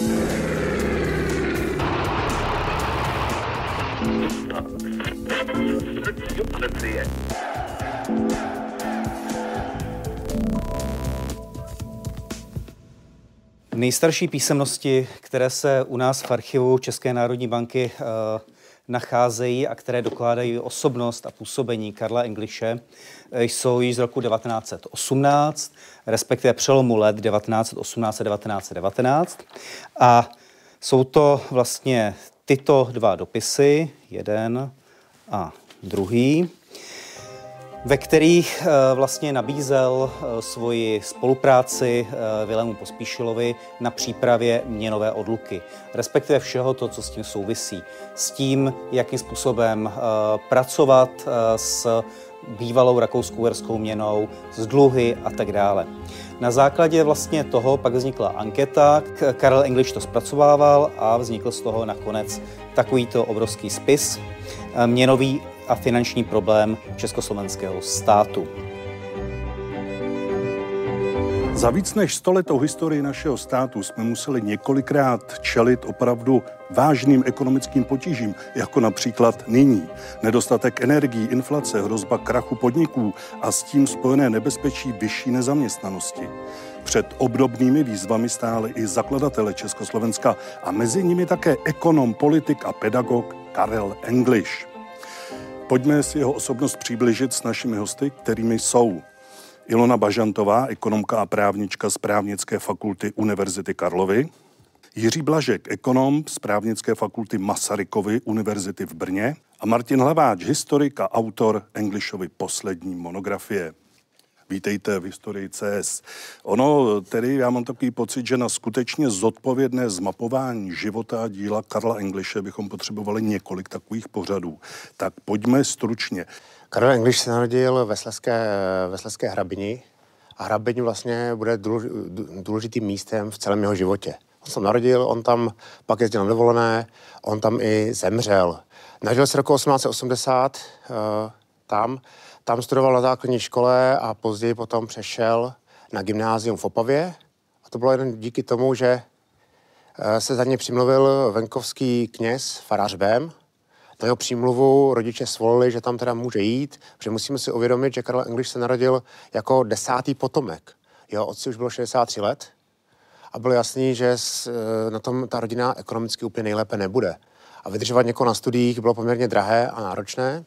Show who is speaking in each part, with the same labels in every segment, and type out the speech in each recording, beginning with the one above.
Speaker 1: Nejstarší písemnosti, které se u nás v archivu České národní banky uh, nacházejí a které dokládají osobnost a působení Karla Englishe, eh, jsou již z roku 1918, respektive přelomu let 1918 a 1919. A jsou to vlastně tyto dva dopisy, jeden a druhý ve kterých eh, vlastně nabízel eh, svoji spolupráci eh, Vilému Pospíšilovi na přípravě měnové odluky, respektive všeho to, co s tím souvisí. S tím, jakým způsobem pracovat s bývalou rakouskou verskou měnou, s dluhy a tak dále. Na základě vlastně toho pak vznikla anketa, Karel English to zpracovával a vznikl z toho nakonec takovýto obrovský spis, měnový a finanční problém československého státu.
Speaker 2: Za víc než stoletou historii našeho státu jsme museli několikrát čelit opravdu vážným ekonomickým potížím, jako například nyní. Nedostatek energií, inflace, hrozba krachu podniků a s tím spojené nebezpečí vyšší nezaměstnanosti. Před obdobnými výzvami stály i zakladatele Československa a mezi nimi také ekonom, politik a pedagog Karel English. Pojďme si jeho osobnost přiblížit s našimi hosty, kterými jsou Ilona Bažantová, ekonomka a právnička z právnické fakulty Univerzity Karlovy, Jiří Blažek, ekonom z právnické fakulty Masarykovy univerzity v Brně a Martin Hlaváč, historik a autor Englishovy poslední monografie. Vítejte v historii CS. Ono tedy, já mám takový pocit, že na skutečně zodpovědné zmapování života a díla Karla Englishe bychom potřebovali několik takových pořadů. Tak pojďme stručně.
Speaker 3: Karel English se narodil ve Sleské, ve Sleské hrabini a hrabiň vlastně bude důležitým místem v celém jeho životě. On se narodil, on tam pak jezdil na dovolené, on tam i zemřel. Narodil se roku 1880 uh, tam, tam studoval na základní škole a později potom přešel na gymnázium v Opavě. A to bylo jen díky tomu, že eh, se za ně přimluvil venkovský kněz Farář Bém. Na jeho přímluvu rodiče svolili, že tam teda může jít, protože musíme si uvědomit, že Karel English se narodil jako desátý potomek. Jeho otci už bylo 63 let a bylo jasný, že eh, na tom ta rodina ekonomicky úplně nejlépe nebude. A vydržovat někoho na studiích bylo poměrně drahé a náročné.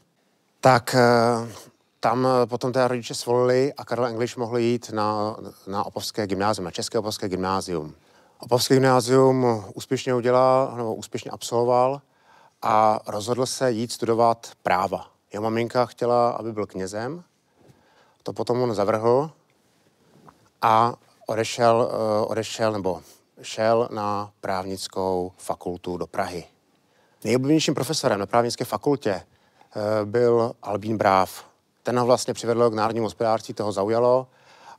Speaker 3: Tak eh, tam eh, potom té rodiče svolili a Karel English mohl jít na, na Opovské gymnázium, na České Opovské gymnázium. Opovské gymnázium úspěšně udělal, nebo úspěšně absolvoval a rozhodl se jít studovat práva. Jeho maminka chtěla, aby byl knězem, to potom on zavrhl a odešel, uh, odešel nebo šel na právnickou fakultu do Prahy. Nejoblíbenějším profesorem na právnické fakultě uh, byl Albín Bráv, ten ho vlastně přivedl k národnímu hospodářství, toho zaujalo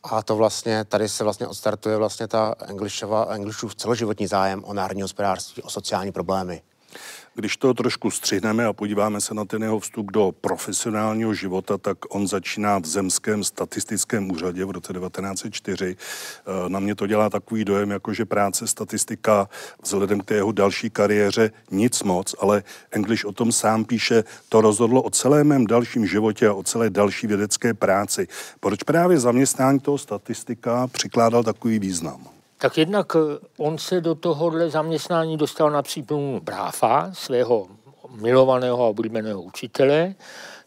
Speaker 3: a to vlastně, tady se vlastně odstartuje vlastně ta Englishova, Englishův celoživotní zájem o národní hospodářství, o sociální problémy.
Speaker 2: Když to trošku střihneme a podíváme se na ten jeho vstup do profesionálního života, tak on začíná v Zemském statistickém úřadě v roce 1904. Eh, na mě to dělá takový dojem, jako že práce statistika vzhledem k té jeho další kariéře nic moc, ale English o tom sám píše, to rozhodlo o celém mém dalším životě a o celé další vědecké práci. Proč právě zaměstnání toho statistika přikládal takový význam?
Speaker 4: Tak jednak eh, on se do tohohle zaměstnání dostal na příplnu bráfa, svého milovaného a oblíbeného učitele,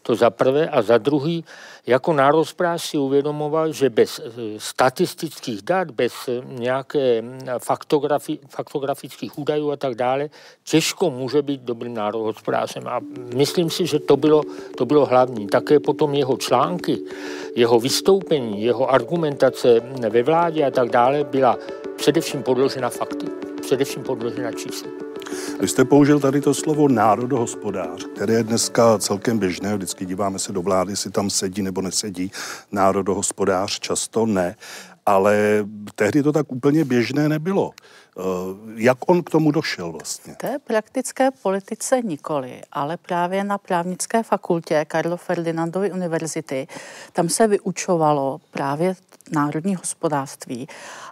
Speaker 4: to za prvé. A za druhý, jako nározpráv si uvědomoval, že bez eh, statistických dat, bez eh, nějaké hm, faktografi, faktografických údajů a tak dále, těžko může být dobrým národohospodářem. A myslím si, že to bylo, to bylo hlavní. Také potom jeho články, jeho vystoupení, jeho argumentace ve vládě a tak dále byla především podložena fakty, především podložena čísly.
Speaker 2: Vy jste použil tady to slovo národohospodář, které je dneska celkem běžné. Vždycky díváme se do vlády, jestli tam sedí nebo nesedí národohospodář, často ne. ale tehdy to tak úplně běžné nebylo. Eh, jak on k tomu došel vlastně?
Speaker 5: Té praktické politice nikoli, ale právě na právnické fakultě Karlo Ferdinandovy univerzity, tam se vyučovalo právě národní hospodářství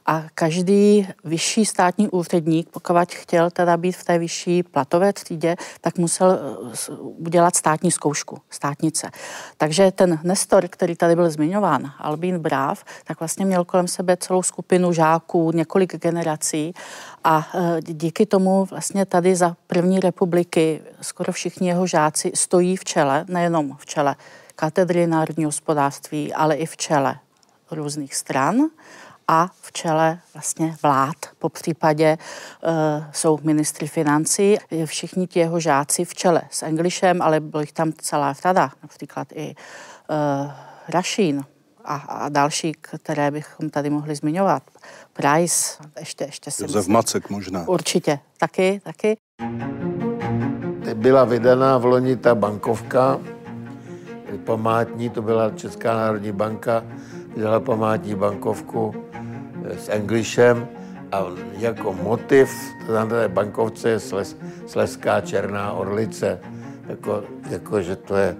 Speaker 5: a každý vyšší státní úředník, pokud chtěl teda být v té vyšší platové třídě, tak musel eh, udělat státní zkoušku, státnice. Takže ten Nestor, který tady byl zmiňován, Albín Bráv, tak vlastně měl kolem sebe celou skupinu žáků, několik generací a eh, díky tomu vlastně tady za první republiky skoro všichni jeho žáci stojí v čele, nejenom v čele katedry národního hospodářství, ale i v čele různých stran a v čele vlastně vlád. Po případě uh, jsou ministry financí, všichni ti jeho žáci v čele s Englishem, ale bylo jich tam celá řada, například i uh, Rašín a, a další, které bychom tady mohli zmiňovat. Price, ještě, ještě
Speaker 2: si Josef myslím. Macek možná.
Speaker 5: Určitě, taky, taky.
Speaker 6: Byla vydaná v loni ta bankovka, památní, to byla Česká národní banka, vydala památní bankovku eh, s Englishem a jako motiv na té bankovce je sles, Sleská černá orlice. Jako, jako, že to je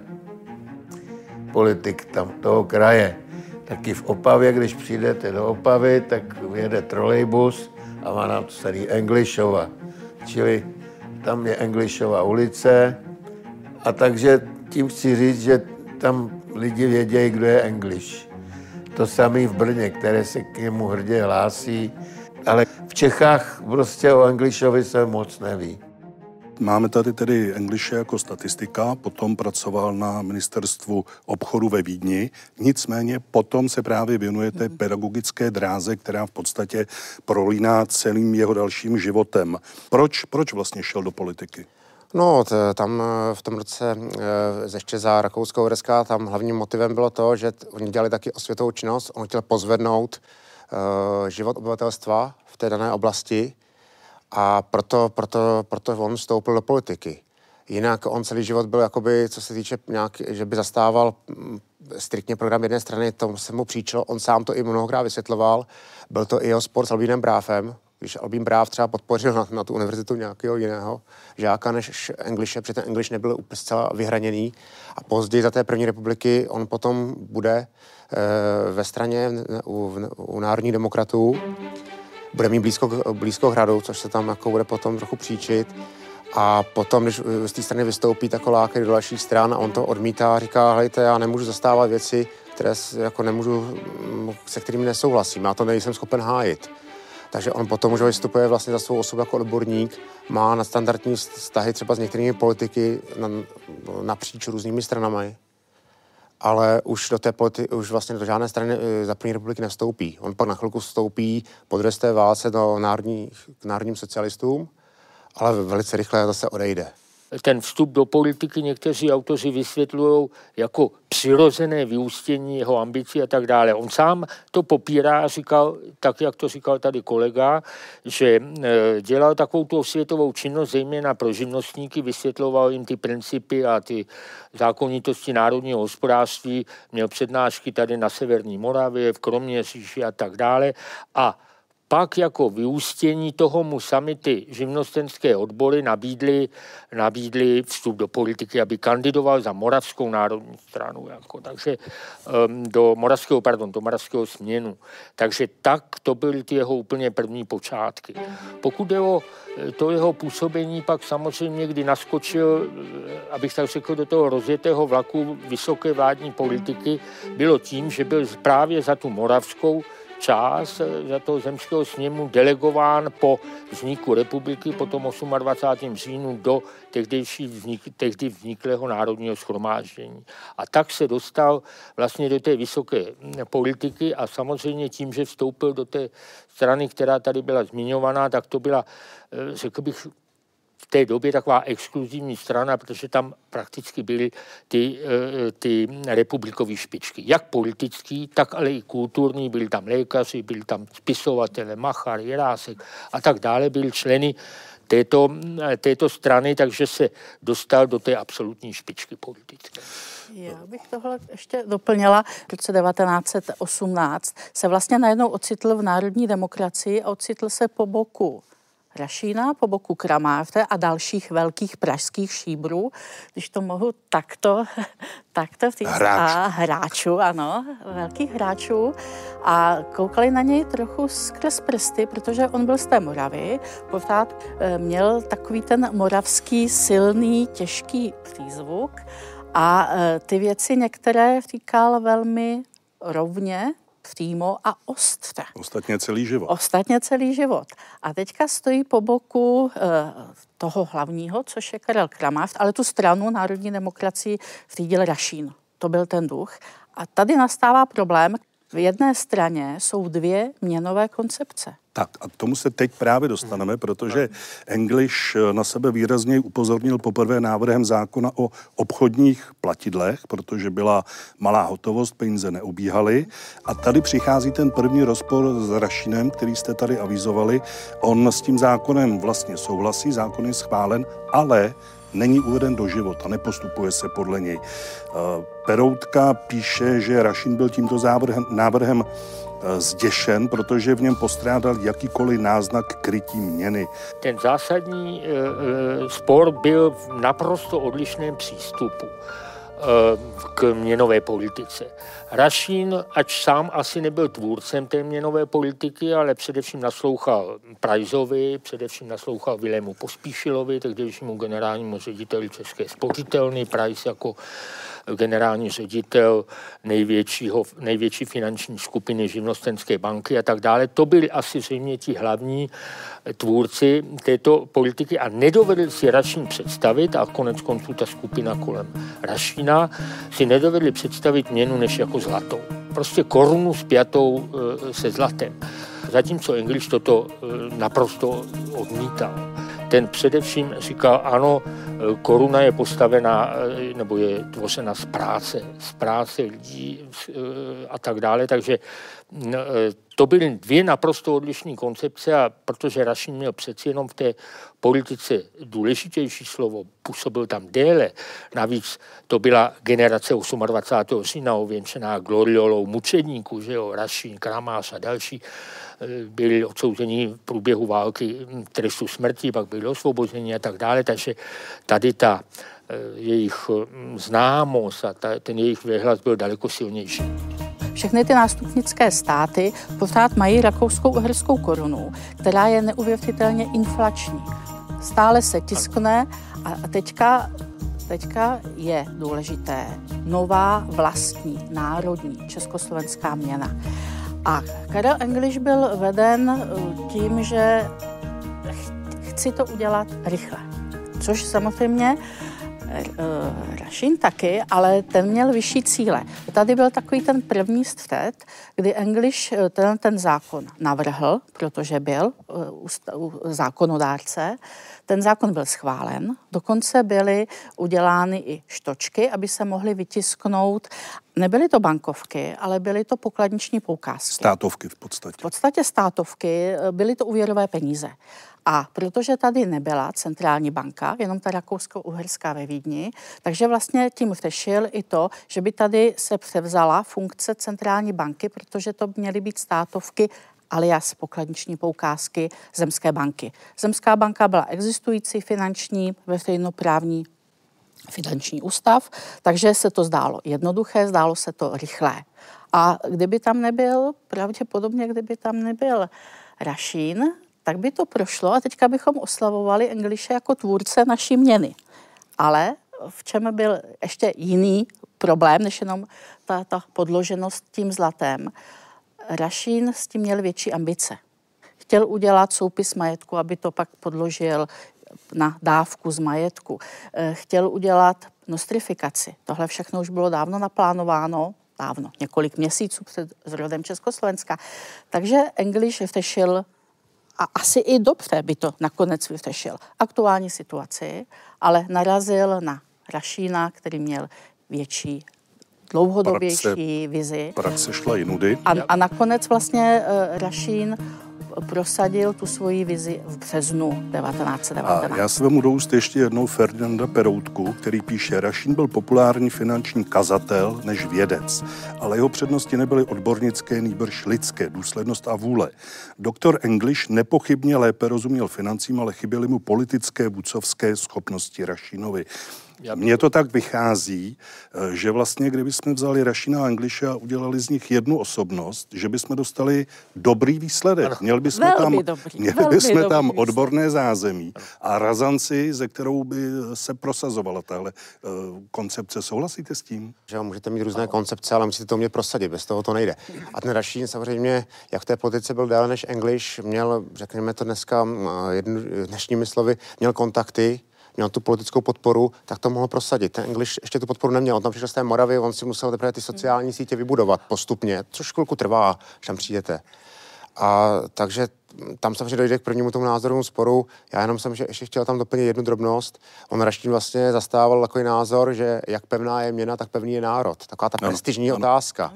Speaker 6: politik tam toho kraje. Taky v Opavě, když přijdete do Opavy, tak vyjede trolejbus a má nám starý Englishova. Čili tam je Englishova ulice a takže tím chci říct, že tam lidi vědějí, kdo je English. To samé v Brně, které se k němu hrdě hlásí, ale v Čechách prostě o Englishovi se moc neví.
Speaker 2: Máme tady tedy Engliše jako statistika, potom pracoval na ministerstvu obchodu ve Vídni, nicméně potom se právě věnujete pedagogické dráze, která v podstatě prolíná celým jeho dalším životem. Proč, proč vlastně šel do politiky?
Speaker 3: No, t- tam eh, v tom roce e, ještě za Rakouskou uherská tam hlavním motivem bylo to, že t- oni dělali taky osvětovou činnost, on chtěl pozvednout e, život obyvatelstva v té dané oblasti a proto, proto, proto on vstoupil do politiky. Jinak on celý život byl jakoby, co se týče nějak, že by zastával mm, striktně program jedné strany, to se mu příčilo, on sám to i mnohokrát vysvětloval, byl to i jeho sport s Albínem Bráfem, když Albín Bráv třeba podpořil na, na tu univerzitu nějakého jiného žáka než Englishe, protože ten English nebyl úplně zcela vyhraněný. A později za té první republiky on potom bude e, ve straně u, u národních demokratů, bude mít blízko, blízko hradu, což se tam jako bude potom trochu příčit. A potom, když z té strany vystoupí, tak do dalších stran a on to odmítá říká, hejte, já nemůžu zastávat věci, které jako nemůžu, se kterými nesouhlasím, já to nejsem schopen hájit. Takže on potom už vystupuje vlastně za svou osobu jako odborník, má na standardní vztahy třeba s některými politiky na, napříč různými stranami, ale už do té politi- už vlastně do žádné strany e, za první republiky nestoupí. On pak na chvilku vstoupí po druhé válce do národní, k národním socialistům, ale velice rychle zase odejde
Speaker 4: ten vstup do politiky někteří autoři vysvětlují jako přirozené vyústění jeho ambicí a tak dále. On sám to popírá a říkal, tak jak to říkal tady kolega, že e, dělal takovou tu světovou činnost, zejména pro živnostníky, vysvětloval jim ty principy a ty zákonitosti národního hospodářství, měl přednášky tady na Severní Moravě, v Kroměříži a tak dále. A pak jako vyústění toho mu sami ty živnostenské odbory nabídly, nabídly vstup do politiky, aby kandidoval za Moravskou národní stranu. Jako, takže um, do Moravského, pardon, do Moravského směnu. Takže tak to byly ty jeho úplně první počátky. Pokud je o e, to jeho působení, pak samozřejmě, kdy naskočil, e, abych tak řekl, do toho rozjetého vlaku vysoké vládní politiky, bylo tím, že byl právě za tu Moravskou čas za toho zemského sněmu delegován po vzniku republiky, po tom 28. říjnu do tehdejší vznik, tehdy vzniklého národního schromáždění. A tak se dostal vlastně do té vysoké politiky a samozřejmě tím, že vstoupil do té strany, která tady byla zmiňovaná, tak to byla, řekl bych, v té době taková exkluzivní strana, protože tam prakticky byly ty, eh, ty republikové špičky. Jak politický, tak ale i kulturní. Byli tam lékaři, byli tam spisovatele, Machar, Jirásek a tak dále. Byli členy této, této strany, takže se dostal do té absolutní špičky politické.
Speaker 5: Já bych tohle ještě doplnila. V roce 1918 se vlastně najednou ocitl v národní demokracii a ocitl se po boku Rašína, po boku Kramárte a dalších velkých pražských šíbrů, když to mohu takto, takto v tý...
Speaker 2: Hráč.
Speaker 5: a hráčů, ano, velkých hráčů. A koukali na něj trochu skrz prsty, protože on byl z té Moravy, pořád eh, měl takový ten moravský silný, těžký přízvuk. A eh, ty věci některé říkal velmi rovně, přímo a ostře.
Speaker 2: Ostatně celý život.
Speaker 5: Ostatně celý život. A teďka stojí po boku e, toho hlavního, což je Karel Kramář, ale tu stranu národní demokracii řídil Rašín. To byl ten duch. A tady nastává problém. V jedné straně jsou dvě měnové koncepce.
Speaker 2: Tak a k tomu se teď právě dostaneme, protože English eh, na sebe výrazně upozornil poprvé návrhem zákona o obchodních platidlech, protože byla malá hotovost, peníze neubíhaly. A tady přichází ten první rozpor s Rašinem, který jste tady avizovali. On s tím zákonem vlastně souhlasí, zákon je schválen, ale není uveden do života, nepostupuje se podle něj. Eh, Peroutka píše, že Rašin byl tímto návrhem, návrhem zděšen, protože v něm postrádal jakýkoliv náznak krytí měny.
Speaker 4: Ten zásadní e, e, spor byl v naprosto odlišném přístupu k měnové politice. Rašín, ač sám asi nebyl tvůrcem té měnové politiky, ale především naslouchal Prajzovi, především naslouchal Vilému Pospíšilovi, tehdejšímu generálnímu řediteli České spořitelny, Prajz jako generální ředitel největšího, největší finanční skupiny živnostenské banky a tak dále. To byli asi zřejmě ti hlavní tvůrci této politiky a nedovedli si Rašín představit, a konec konců ta skupina kolem Rašína si nedovedli představit měnu než jako zlatou. Prostě korunu spjatou e, se zlatem. Zatímco English toto e, naprosto odmítal ten především říkal, ano, koruna je postavená, nebo je tvořena z práce, z práce lidí a tak dále, takže to byly dvě naprosto odlišné koncepce a protože Rašin měl přeci jenom v té politice důležitější slovo, působil tam déle, navíc to byla generace 28. října ověnčená gloriolou mučedníků, že jo, Rašin, Kramář a další, byli odsouzeni v průběhu války trestu smrti, pak byli osvobozeni a tak dále, takže tady ta jejich hm, známost a ta, ten jejich vyhlas byl daleko silnější.
Speaker 5: Všechny ty nástupnické státy pořád mají rakouskou uherskou korunu, která je neuvěřitelně inflační. Stále se tiskne a teďka, teďka je důležité nová vlastní národní československá měna. A Karel English byl veden uh, tím, že chci to udělat rychle. Což samozřejmě Rašin taky, ale ten měl vyšší cíle. Tady byl takový ten první střed, kdy English uh, ten, ten zákon navrhl, protože byl zákonodárce, ten zákon byl schválen, dokonce byly udělány i štočky, aby se mohly vytisknout. Nebyly to bankovky, ale byly to pokladniční poukázky.
Speaker 2: Státovky v podstatě.
Speaker 5: V podstatě státovky, byly to úvěrové peníze. A protože tady nebyla centrální banka, jenom ta rakousko-uherská ve Vídni, takže vlastně tím řešil i to, že by tady se převzala funkce centrální banky, protože to měly být státovky alias pokladniční poukázky Zemské banky. Zemská banka byla existující finanční veřejnoprávní finanční ústav, takže se to zdálo jednoduché, zdálo se to rychlé. A kdyby tam nebyl, pravděpodobně kdyby tam nebyl Rašín, tak by to prošlo a teďka bychom oslavovali Engliše jako tvůrce naší měny. Ale v čem byl ještě jiný problém, než jenom ta, ta podloženost tím zlatem, Rašín s tím měl větší ambice. Chtěl udělat soupis majetku, aby to pak podložil na dávku z majetku. Eh, chtěl udělat nostrifikaci. Tohle všechno už bylo dávno naplánováno, dávno, několik měsíců před zrodem Československa. Takže English vyřešil, a asi i dobře by to nakonec vyřešil, aktuální situaci, ale narazil na Rašína, který měl větší dlouhodobější praxe, vizi.
Speaker 2: Praxe šla jinudy.
Speaker 5: A, a nakonec vlastně uh, Rašín prosadil tu svoji vizi v březnu 1919.
Speaker 2: A já se vemu do úst ještě jednou Ferdinanda Peroutku, který píše, Rašín byl populární finanční kazatel než vědec, ale jeho přednosti nebyly odbornické, nýbrž lidské, důslednost a vůle. Doktor English nepochybně lépe rozuměl financím, ale chyběly mu politické vůcovské schopnosti Rašínovi. Mně to tak vychází, eh, že vlastně, kdybychom vzali Rašina a Angliše a udělali z nich jednu osobnost, že bychom dostali dobrý výsledek. Měli bychom tam,
Speaker 5: dobrý,
Speaker 2: měli bychom tam odborné zázemí a razanci, ze kterou by se prosazovala tahle uh, koncepce. Souhlasíte s tím?
Speaker 3: Že můžete mít různé koncepce, ale musíte to umět prosadit, bez toho to nejde. A ten Rašín samozřejmě, jak v té politice byl déle než English, měl, řekněme to dneska jednu, dnešními slovy, měl kontakty, měl tu politickou podporu, tak to mohl prosadit. Ten English ještě tu podporu neměl. On tam přišel z té Moravy, on si musel teprve ty sociální sítě vybudovat postupně, což chvilku trvá, když tam přijdete. A takže tam samozřejmě dojde k prvnímu tomu názorovému sporu. Já jenom jsem že ještě chtěl tam doplnit jednu drobnost. On Raštín vlastně zastával takový názor, že jak pevná je měna, tak pevný je národ. Taková ta no, prestižní no. otázka.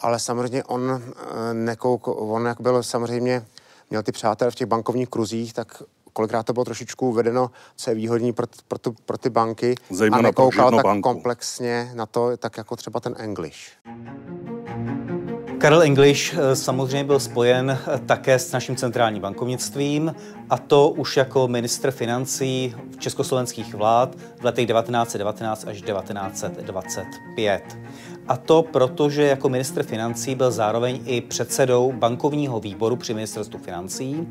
Speaker 3: Ale samozřejmě on eh, nekouk, on jak byl samozřejmě, měl ty přátelé v těch bankovních kruzích, tak kolikrát to bylo trošičku uvedeno, co je výhodný pro, pro, tu, pro ty banky
Speaker 2: Zejména
Speaker 3: a nekoukal tak
Speaker 2: banku.
Speaker 3: komplexně na to, tak jako třeba ten English.
Speaker 1: Karel English eh, samozřejmě byl spojen eh, také s naším centrálním bankovnictvím a to už jako ministr financí v československých vlád v letech 1919 až 1925. A to proto, že jako ministr financí byl zároveň i předsedou bankovního výboru při ministerstvu financí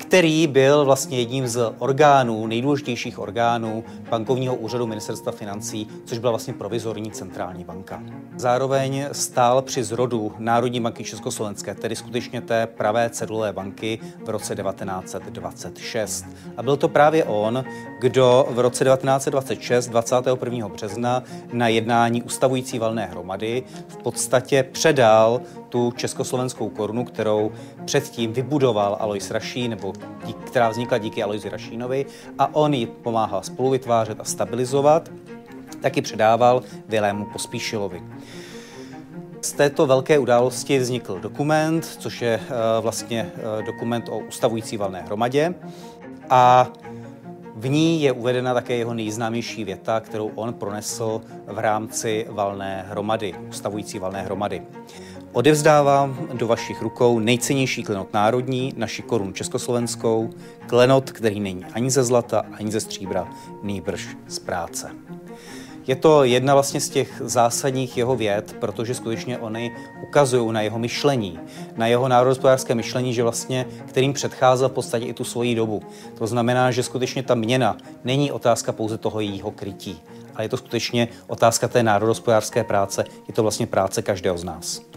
Speaker 1: který byl vlastně jedním z orgánů, nejdůležitějších orgánů bankovního úřadu ministerstva financí, což byla vlastně provizorní centrální banka. Zároveň stál při zrodu Národní banky Československé, tedy skutečně té pravé cedulé banky v roce 1926. A byl to právě on, kdo v roce 1926, 21. března, na jednání ustavující valné hromady v podstatě předal tu československou korunu, kterou předtím vybudoval Alois Rašín, nebo která vznikla díky Aloisi Rašínovi a on ji pomáhal spoluvytvářet a stabilizovat, taky předával Vilému Pospíšilovi. Z této velké události vznikl dokument, což je uh, vlastně uh, dokument o ustavující valné hromadě a v ní je uvedena také jeho nejznámější věta, kterou on pronesl v rámci valné hromady, ustavující valné hromady. Odevzdávám do vašich rukou nejcennější klenot národní, naši korunu československou, klenot, který není ani ze zlata, ani ze stříbra, nýbrž z práce. Je to jedna vlastně z těch zásadních jeho věd, protože skutečně oni ukazují na jeho myšlení, na jeho národospodářské myšlení, že vlastně, kterým předcházel v podstatě i tu svoji dobu. To znamená, že skutečně ta měna není otázka pouze toho jejího krytí, ale je to skutečně otázka té národospodářské práce, je to vlastně práce každého z nás.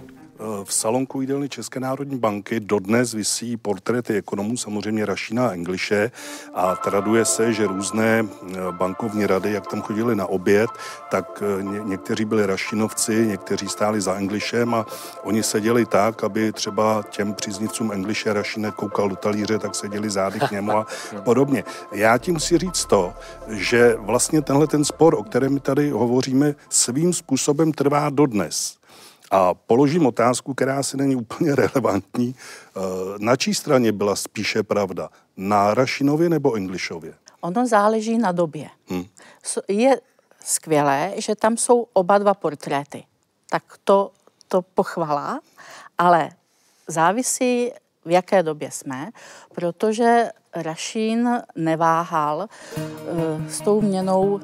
Speaker 2: V salonku jídelny České národní banky dodnes visí portréty ekonomů, samozřejmě Rašína a Engliše a traduje se, že různé eh, bankovní rady, jak tam chodili na oběd, tak eh, ně, někteří byli Rašinovci, někteří stáli za Englišem a oni seděli tak, aby třeba těm příznivcům Engliše Rašíne koukal do talíře, tak seděli zády k němu a podobně. Já tím musí říct to, že vlastně tenhle ten spor, o kterém my tady hovoříme, svým způsobem trvá dodnes. A položím otázku, která si není úplně relevantní. Eh, na čí straně byla spíše pravda? Na Rašinově nebo Englishově?
Speaker 5: Ono záleží na době. Hmm. Je skvělé, že tam jsou oba dva portréty. Tak to, to pochvala, ale závisí, v jaké době jsme, protože Rašín neváhal uh, s tou měnou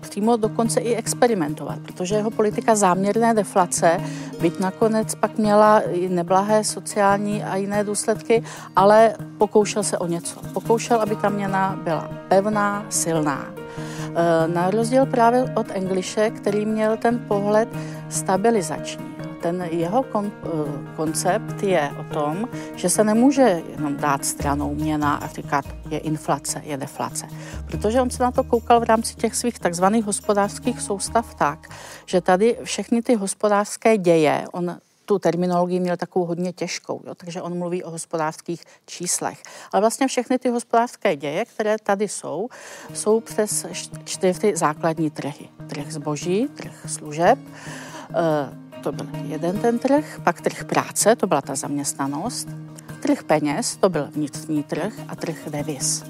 Speaker 5: přímo dokonce i experimentovat, protože jeho politika záměrné deflace, byť nakonec pak měla i neblahé sociální a jiné důsledky, ale pokoušel se o něco. Pokoušel, aby ta měna byla pevná, silná. E, na rozdíl právě od Englishe, který měl ten pohled stabilizační ten jeho kon, eh, koncept je o tom, že se nemůže jenom dát stranou měna a říkat, je inflace, je deflace. Protože on se na to koukal v rámci těch svých takzvaných hospodářských soustav tak, že tady všechny ty hospodářské děje, on tu terminologii měl takovou hodně těžkou, jo, takže on mluví o hospodářských číslech. Ale vlastně všechny ty hospodářské děje, které tady jsou, jsou přes čtyři základní trhy. Trh zboží, trh služeb, eh, to byl jeden ten trh, pak trh práce, to byla ta zaměstnanost, trh peněz, to byl vnitřní trh a trh devis.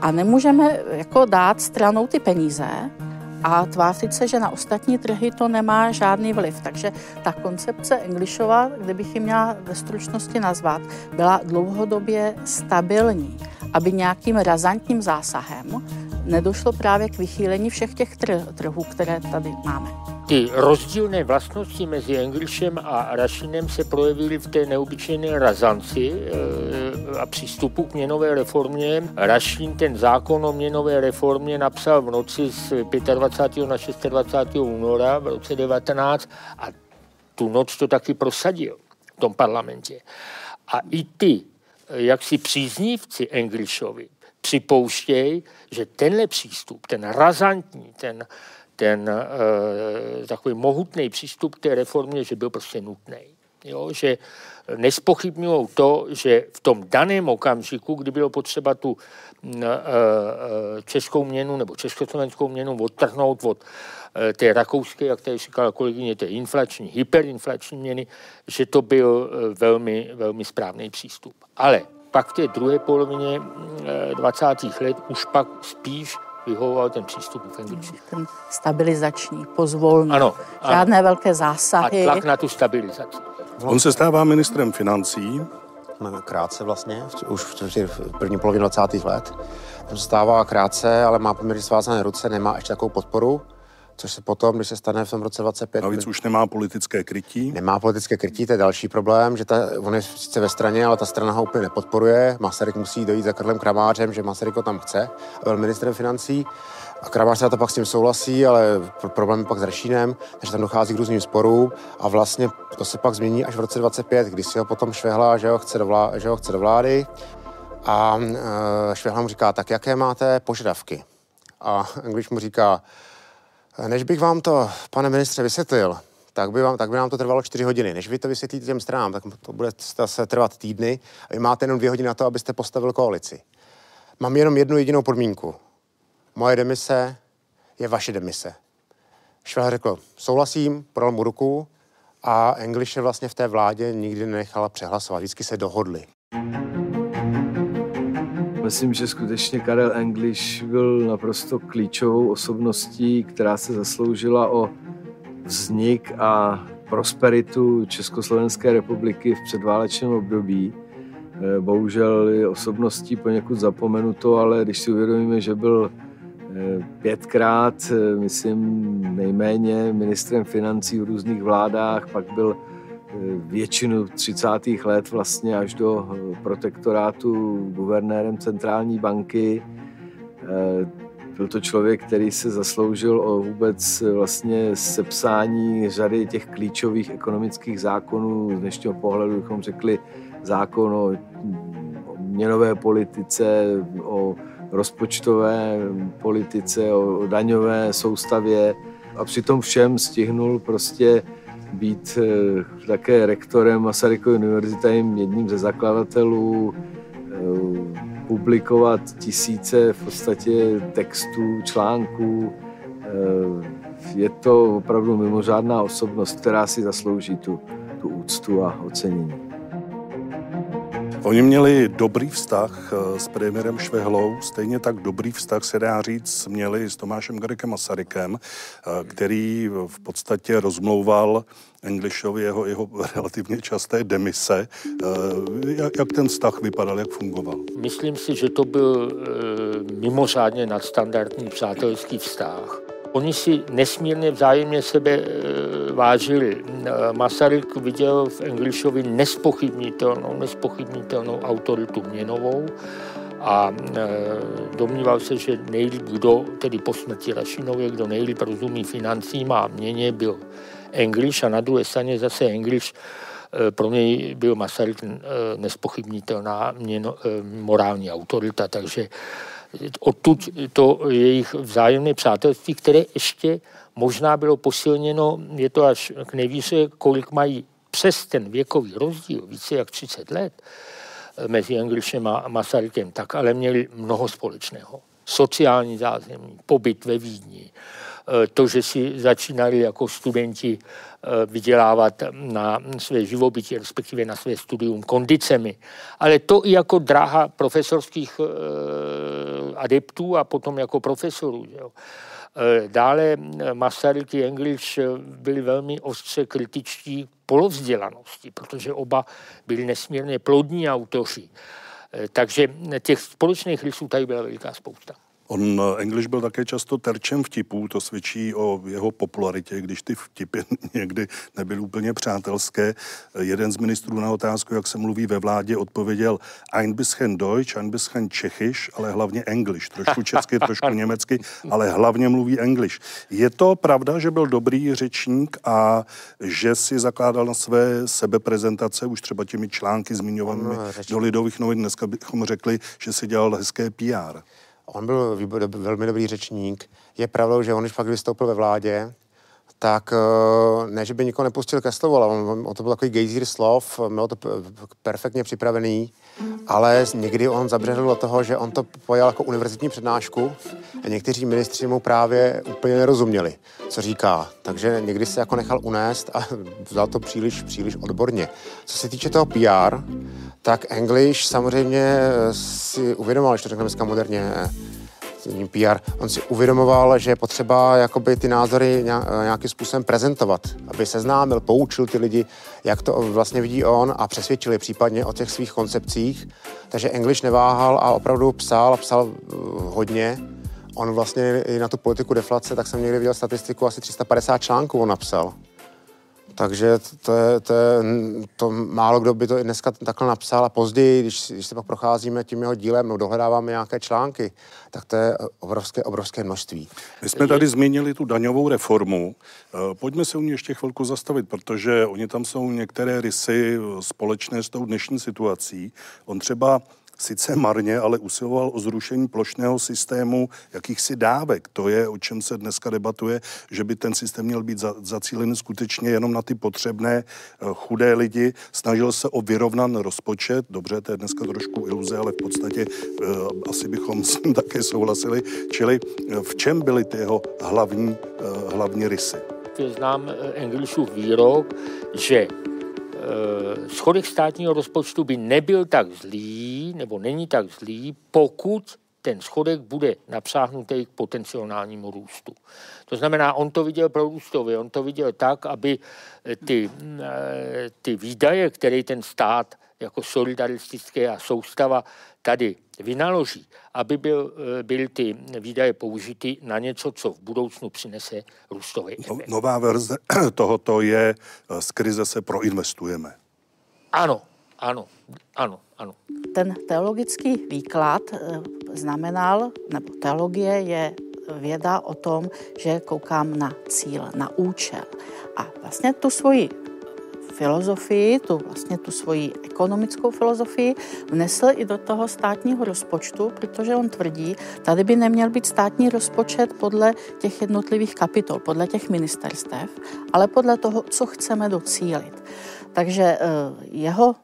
Speaker 5: A nemůžeme jako dát stranou ty peníze a tvářit se, že na ostatní trhy to nemá žádný vliv. Takže ta koncepce Englishova, kdybych ji měla ve stručnosti nazvat, byla dlouhodobě stabilní, aby nějakým razantním zásahem nedošlo právě k vychýlení všech těch trhů, které tady máme.
Speaker 4: Ty rozdílné vlastnosti mezi Englishem a Rašinem se projevily v té neobyčejné razanci e, a přístupu k měnové reformě. Rašin ten zákon o měnové reformě napsal v noci z 25. na 26. února v roce 19 a tu noc to taky prosadil v tom parlamentě. A i ty, jak si příznívci Englishovi, připouštějí, že tenhle přístup, ten razantní, ten, ten uh, takový mohutný přístup k té reformě, že byl prostě nutný. Jo, že nespochybňují to, že v tom daném okamžiku, kdy bylo potřeba tu českou měnu nebo československou měnu odtrhnout od uh, té rakouské, jak tady říkala kolegyně, té inflační, hyperinflační měny, že to byl velmi, velmi správný přístup. Ale pak v té druhé polovině 20. Eh, let už pak spíš vyhovoval ten přístup v Angličtině.
Speaker 5: Ten stabilizační, pozvolný, ano, žádné ano. velké zásahy.
Speaker 4: A tlak na tu stabilizaci.
Speaker 2: On se stává ministrem financí.
Speaker 3: Krátce vlastně, už v první polovině 20. let. On se stává krátce, ale má poměrně svázané ruce, nemá ještě takovou podporu což se potom, když se stane v tom roce 25...
Speaker 2: Navíc už nemá politické krytí.
Speaker 3: Nemá politické krytí, to je další problém, že ta, on je sice ve straně, ale ta strana ho úplně nepodporuje. Masaryk musí dojít za Karlem Kramářem, že Masaryk ho tam chce, byl ministrem financí. A Kramář to pak s tím souhlasí, ale problém je pak s Rešínem, takže tam dochází k různým sporům a vlastně to se pak změní až v roce 25, kdy si ho potom švehla, že ho chce do, vlá, že ho chce do vlády. A uh, Švehla mu říká, tak jaké máte požadavky? A Angliš mu říká, než bych vám to, pane ministře, vysvětlil, tak by, vám, tak by nám to trvalo čtyři hodiny. Než vy to vysvětlíte těm stranám, tak to bude se trvat týdny a vy máte jenom dvě hodiny na to, abyste postavil koalici. Mám jenom jednu jedinou podmínku. Moje demise je vaše demise. Šveh řekl, souhlasím, podal mu ruku a Engliše vlastně v té vládě nikdy nenechala přehlasovat. Vždycky se dohodli.
Speaker 7: Myslím, že skutečně Karel English byl naprosto klíčovou osobností, která se zasloužila o vznik a prosperitu Československé republiky v předválečném období. Eh, bohužel je osobností poněkud zapomenuto, ale když si uvědomíme, že byl pětkrát, eh, myslím nejméně ministrem financí v různých vládách, pak byl většinu 30. let vlastně až do eh, protektorátu guvernérem centrální banky. Eh, byl to člověk, který se zasloužil o vůbec vlastně sepsání řady těch klíčových ekonomických zákonů. Z dnešního pohledu bychom řekli zákon o měnové politice, o rozpočtové politice, o daňové soustavě a přitom všem stihnul prostě být eh, také rektorem Masarykovy univerzity, jedním ze zakladatelů, eh, publikovat tisíce v podstatě textů, článků. Eh, je to opravdu mimořádná osobnost, která si zaslouží tu, tu úctu a ocenění.
Speaker 2: Oni měli dobrý vztah eh, s premiérem Švehlou, stejně tak dobrý vztah se dá říct měli s Tomášem Garekem Masarykem, eh, který v podstatě rozmlouval Englishovi jeho, jeho relativně časté demise. Eh, jak, jak ten vztah vypadal, jak fungoval?
Speaker 4: Myslím si, že to byl mimořádně nadstandardní přátelský vztah. Oni si nesmírně vzájemně sebe e, vážili. E, Masaryk viděl v Englishovi nespochybnitelnou, nespochybnitelnou autoritu měnovou a e, domníval se, že nejlíp kdo, tedy po smrti Rašinově, kdo nejlíp rozumí financím a měně byl English a na druhé straně zase English pro něj byl Masaryk nespochybnitelná měno, morální autorita, takže odtud to jejich vzájemné přátelství, které ještě možná bylo posilněno, je to až k nejvíce, kolik mají přes ten věkový rozdíl, více jak 30 let, mezi Englišem a Masarykem, tak ale měli mnoho společného. Sociální zázemí, pobyt ve Vídni, eh, to, že si začínali jako studenti eh, vydělávat na své živobytí, respektive na své studium kondicemi. Ale to i jako dráha profesorských adeptů a potom jako profesorů. Jo. Dále Masaryk i English byli velmi ostře kritičtí polovzdělanosti, protože oba byli nesmírně plodní autoři. Takže těch společných rysů tady byla veliká spousta.
Speaker 2: On, eh, English byl také často terčem vtipů, to svědčí o jeho popularitě, když ty vtipy někdy nebyly úplně přátelské. Jeden z ministrů na otázku, jak se mluví ve vládě, odpověděl ein bisschen Deutsch, ein bisschen Čechyš, ale hlavně English. Trošku česky, trošku německy, ale hlavně mluví English. Je to pravda, že byl dobrý řečník a že si zakládal na své sebeprezentace už třeba těmi články zmiňovanými do Lidových novin. Dneska bychom řekli, že si dělal hezké PR.
Speaker 3: On byl velmi dobrý řečník. Je pravdou, že on, když pak vystoupil ve vládě, tak eh, ne, že by nikoho nepustil ke slovu, ale on, on to byl takový gejzír slov, měl to perfektně připravený, ale někdy on zabředl do toho, že on to pojal jako univerzitní přednášku a někteří ministři mu právě úplně nerozuměli, co říká. Takže někdy se jako nechal unést a vzal to příliš, příliš odborně. Co se týče toho PR, tak English samozřejmě si uvědomoval, že to řekneme dneska moderně, PR, on si uvědomoval, že je potřeba jakoby ty názory nějakým způsobem prezentovat, aby seznámil, poučil ty lidi, jak to vlastně vidí on a přesvědčil je případně o těch svých koncepcích. Takže English neváhal a opravdu psal a psal hodně. On vlastně i na tu politiku deflace, tak jsem někdy viděl statistiku, asi 350 článků on napsal. Takže to, je, to, je, to málo kdo by to dneska takhle napsal a později, když, když se pak procházíme tím jeho dílem, no dohledáváme nějaké články, tak to je obrovské, obrovské množství.
Speaker 2: My jsme tady zmínili tu daňovou reformu. Eh, pojďme se u ní ještě chvilku zastavit, protože oni tam jsou některé rysy společné s tou dnešní situací. On třeba sice marně, ale usiloval o zrušení plošného systému jakýchsi dávek. To je, o čem se dneska debatuje, že by ten systém měl být zacílený skutečně jenom na ty potřebné eh, chudé lidi. Snažil se o vyrovnan rozpočet. Dobře, to je dneska trošku iluze, ale v podstatě uh, asi bychom s tím také souhlasili. Čili uh, v čem byly ty jeho hlavní, hlavní rysy?
Speaker 4: Znám Englishův výrok, že Eh, schodek státního rozpočtu by nebyl tak zlý, nebo není tak zlý, pokud ten schodek bude napsáhnutý k potenciálnímu růstu. To znamená, on to viděl prorůstově, on to viděl tak, aby ty, eh, ty výdaje, které ten stát jako solidaristické a soustava tady vynaloží, aby byl, eh, byl ty výdaje použity na něco, co v budoucnu přinese růstový
Speaker 2: no. Nová verze tohoto je, eh, z krize se proinvestujeme.
Speaker 4: Ano, ano, ano, ano.
Speaker 5: Ten teologický výklad eh, znamenal, nebo teologie je věda o tom, že koukám na cíl, na účel. A vlastně tu svoji filozofii, tu vlastně tu svoji ekonomickou filozofii, vnesl i do toho státního rozpočtu, protože on tvrdí, tady by neměl být státní rozpočet podle těch jednotlivých kapitol, podle těch ministerstev, ale podle toho, co chceme docílit. Takže eh, jeho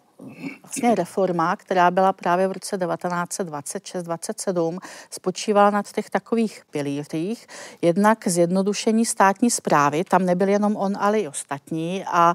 Speaker 5: vlastně reforma, která byla právě v roce 1926-27, spočívala nad těch takových pilířích. Jednak zjednodušení státní zprávy, tam nebyl jenom on, ale i ostatní a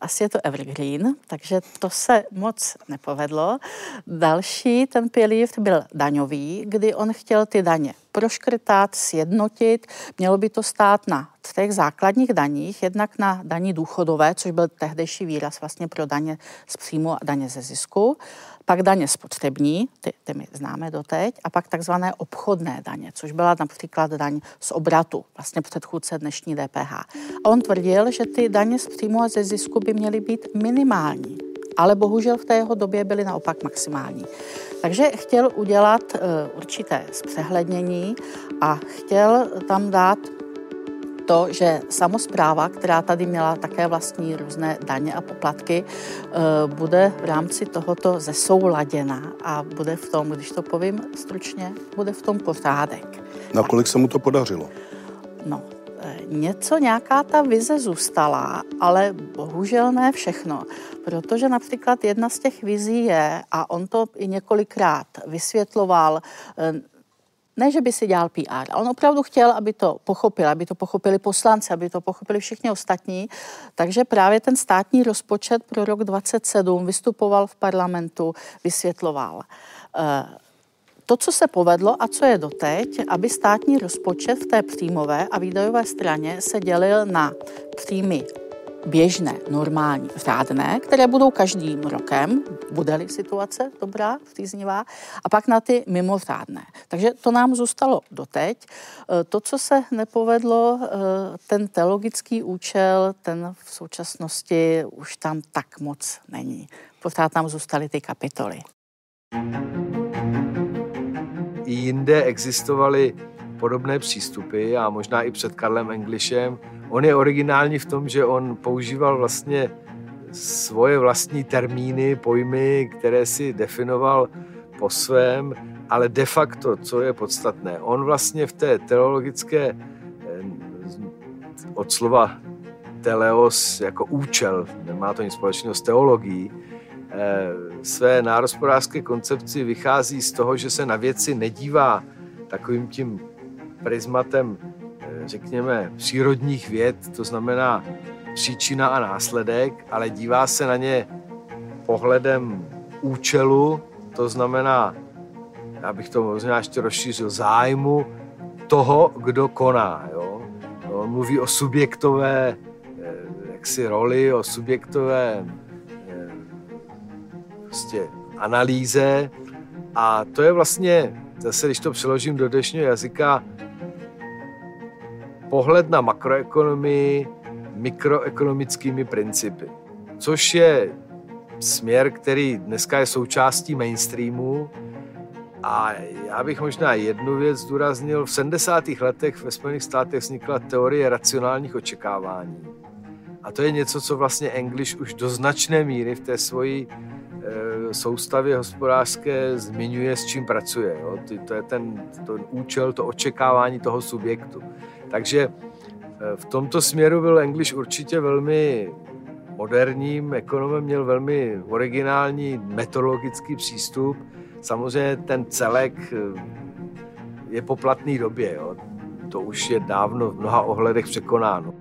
Speaker 5: asi je to evergreen, takže to se moc nepovedlo. Další ten pilíř byl daňový, kdy on chtěl ty daně proškrtat, sjednotit. Mělo by to stát na třech základních daních, jednak na daní důchodové, což byl tehdejší výraz vlastně pro daně z příjmu a daně ze zisku, pak daně spotřební, ty, ty my známe doteď, a pak takzvané obchodné daně, což byla například daň z obratu, vlastně předchůdce dnešní DPH. A on tvrdil, že ty daně z příjmu a ze zisku by měly být minimální, ale bohužel v té jeho době byly naopak maximální. Takže chtěl udělat uh, určité zpřehlednění a chtěl tam dát to, že samozpráva, která tady měla také vlastní různé daně a poplatky, uh, bude v rámci tohoto zesouladěna a bude v tom, když to povím stručně, bude v tom pořádek.
Speaker 2: Nakolik se mu to podařilo?
Speaker 5: No, něco, nějaká ta vize zůstala, ale bohužel ne všechno. Protože například jedna z těch vizí je, a on to i několikrát vysvětloval, eh, ne, že by si dělal PR, on opravdu chtěl, aby to pochopil, aby to pochopili poslanci, aby to pochopili všichni ostatní. Takže právě ten státní rozpočet pro rok 27 vystupoval v parlamentu, vysvětloval. Eh, to, co se povedlo a co je doteď, aby státní rozpočet v té příjmové a výdajové straně se dělil na příjmy běžné, normální, řádné, které budou každým rokem, bude-li situace dobrá, vtýznivá, a pak na ty mimořádné. Takže to nám zůstalo doteď. E, to, co se nepovedlo, e, ten teologický účel, ten v současnosti už tam tak moc není. Pořád tam zůstaly ty kapitoly.
Speaker 7: Jinde existovaly podobné přístupy a možná i před Karlem Englishem. On je originální v tom, že on používal vlastně svoje vlastní termíny, pojmy, které si definoval po svém, ale de facto, co je podstatné, on vlastně v té teologické eh, od slova teleos jako účel, nemá to nic společného s teologií, eh, své nárospodářské koncepci vychází z toho, že se na věci nedívá takovým tím prismatem, eh, řekněme, přírodních věd, to znamená příčina a následek, ale dívá se na ně pohledem účelu, to znamená, já bych to možná ještě rozšířil, zájmu toho, kdo koná. Jo? No, on mluví o subjektové eh, jaksi roli, o subjektové eh, prostě analýze a to je vlastně, zase když to přeložím do dnešního jazyka, pohled na makroekonomii mikroekonomickými principy, což je směr, který dneska je součástí mainstreamu. A já bych možná jednu věc zdůraznil. V 70. letech ve Spojených státech vznikla teorie racionálních očekávání. A to je něco, co vlastně English už do značné míry v té svoji e, soustavě hospodářské zmiňuje, s čím pracuje. Jo? To je ten, ten účel, to očekávání toho subjektu. Takže eh, v tomto směru byl English určitě velmi moderním ekonomem, měl velmi originální metodologický přístup. Samozřejmě ten celek eh, je po platné době. Jo. To už je dávno v mnoha ohledech překonáno.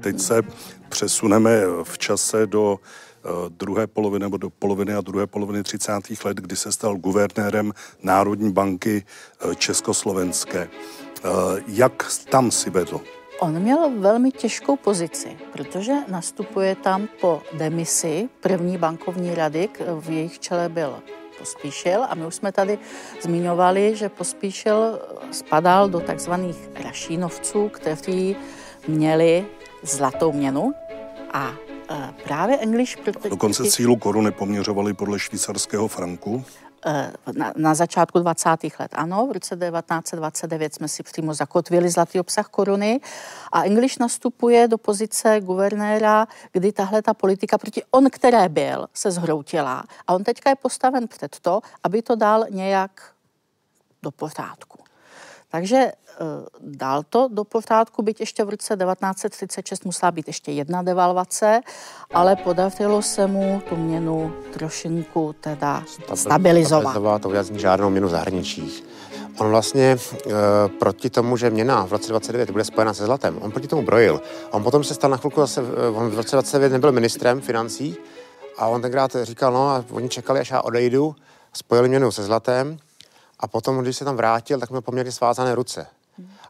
Speaker 2: Teď se přesuneme v čase do eh, druhé poloviny nebo do poloviny a druhé poloviny 30. let, kdy se stal guvernérem Národní banky Československé. Eh, jak tam si vedl?
Speaker 5: On měl velmi těžkou pozici, protože nastupuje tam po demisi první bankovní rady, v jejich čele byl Pospíšil a my už jsme tady zmiňovali, že Pospíšil spadal do takzvaných rašínovců, kteří měli zlatou měnu a eh, právě English...
Speaker 2: Dokonce sílu koruny poměřovali podle švýcarského franku.
Speaker 5: Eh, na, na začátku 20. let. Ano, v roce 1929 jsme si přímo zakotvili zlatý obsah koruny a English nastupuje do pozice guvernéra, kdy tahle ta politika proti on, které byl, se zhroutila. A on teďka je postaven před to, aby to dal nějak do pořádku. Takže e, dal to do pořádku, byť ještě v roce 1936 musela být ještě jedna devalvace, ale podařilo se mu tu měnu trošinku teda stabilizovat. Stabilizovat,
Speaker 3: to udělat žádnou měnu zahraničích. On vlastně e, proti tomu, že měna v roce 29 bude spojena se zlatem, on proti tomu brojil. On potom se stal na chvilku zase, e, on v roce 29 nebyl ministrem financí a on tenkrát říkal, no a oni čekali, až já odejdu, spojili měnu se zlatem a potom, když se tam vrátil, tak měl poměrně svázané ruce.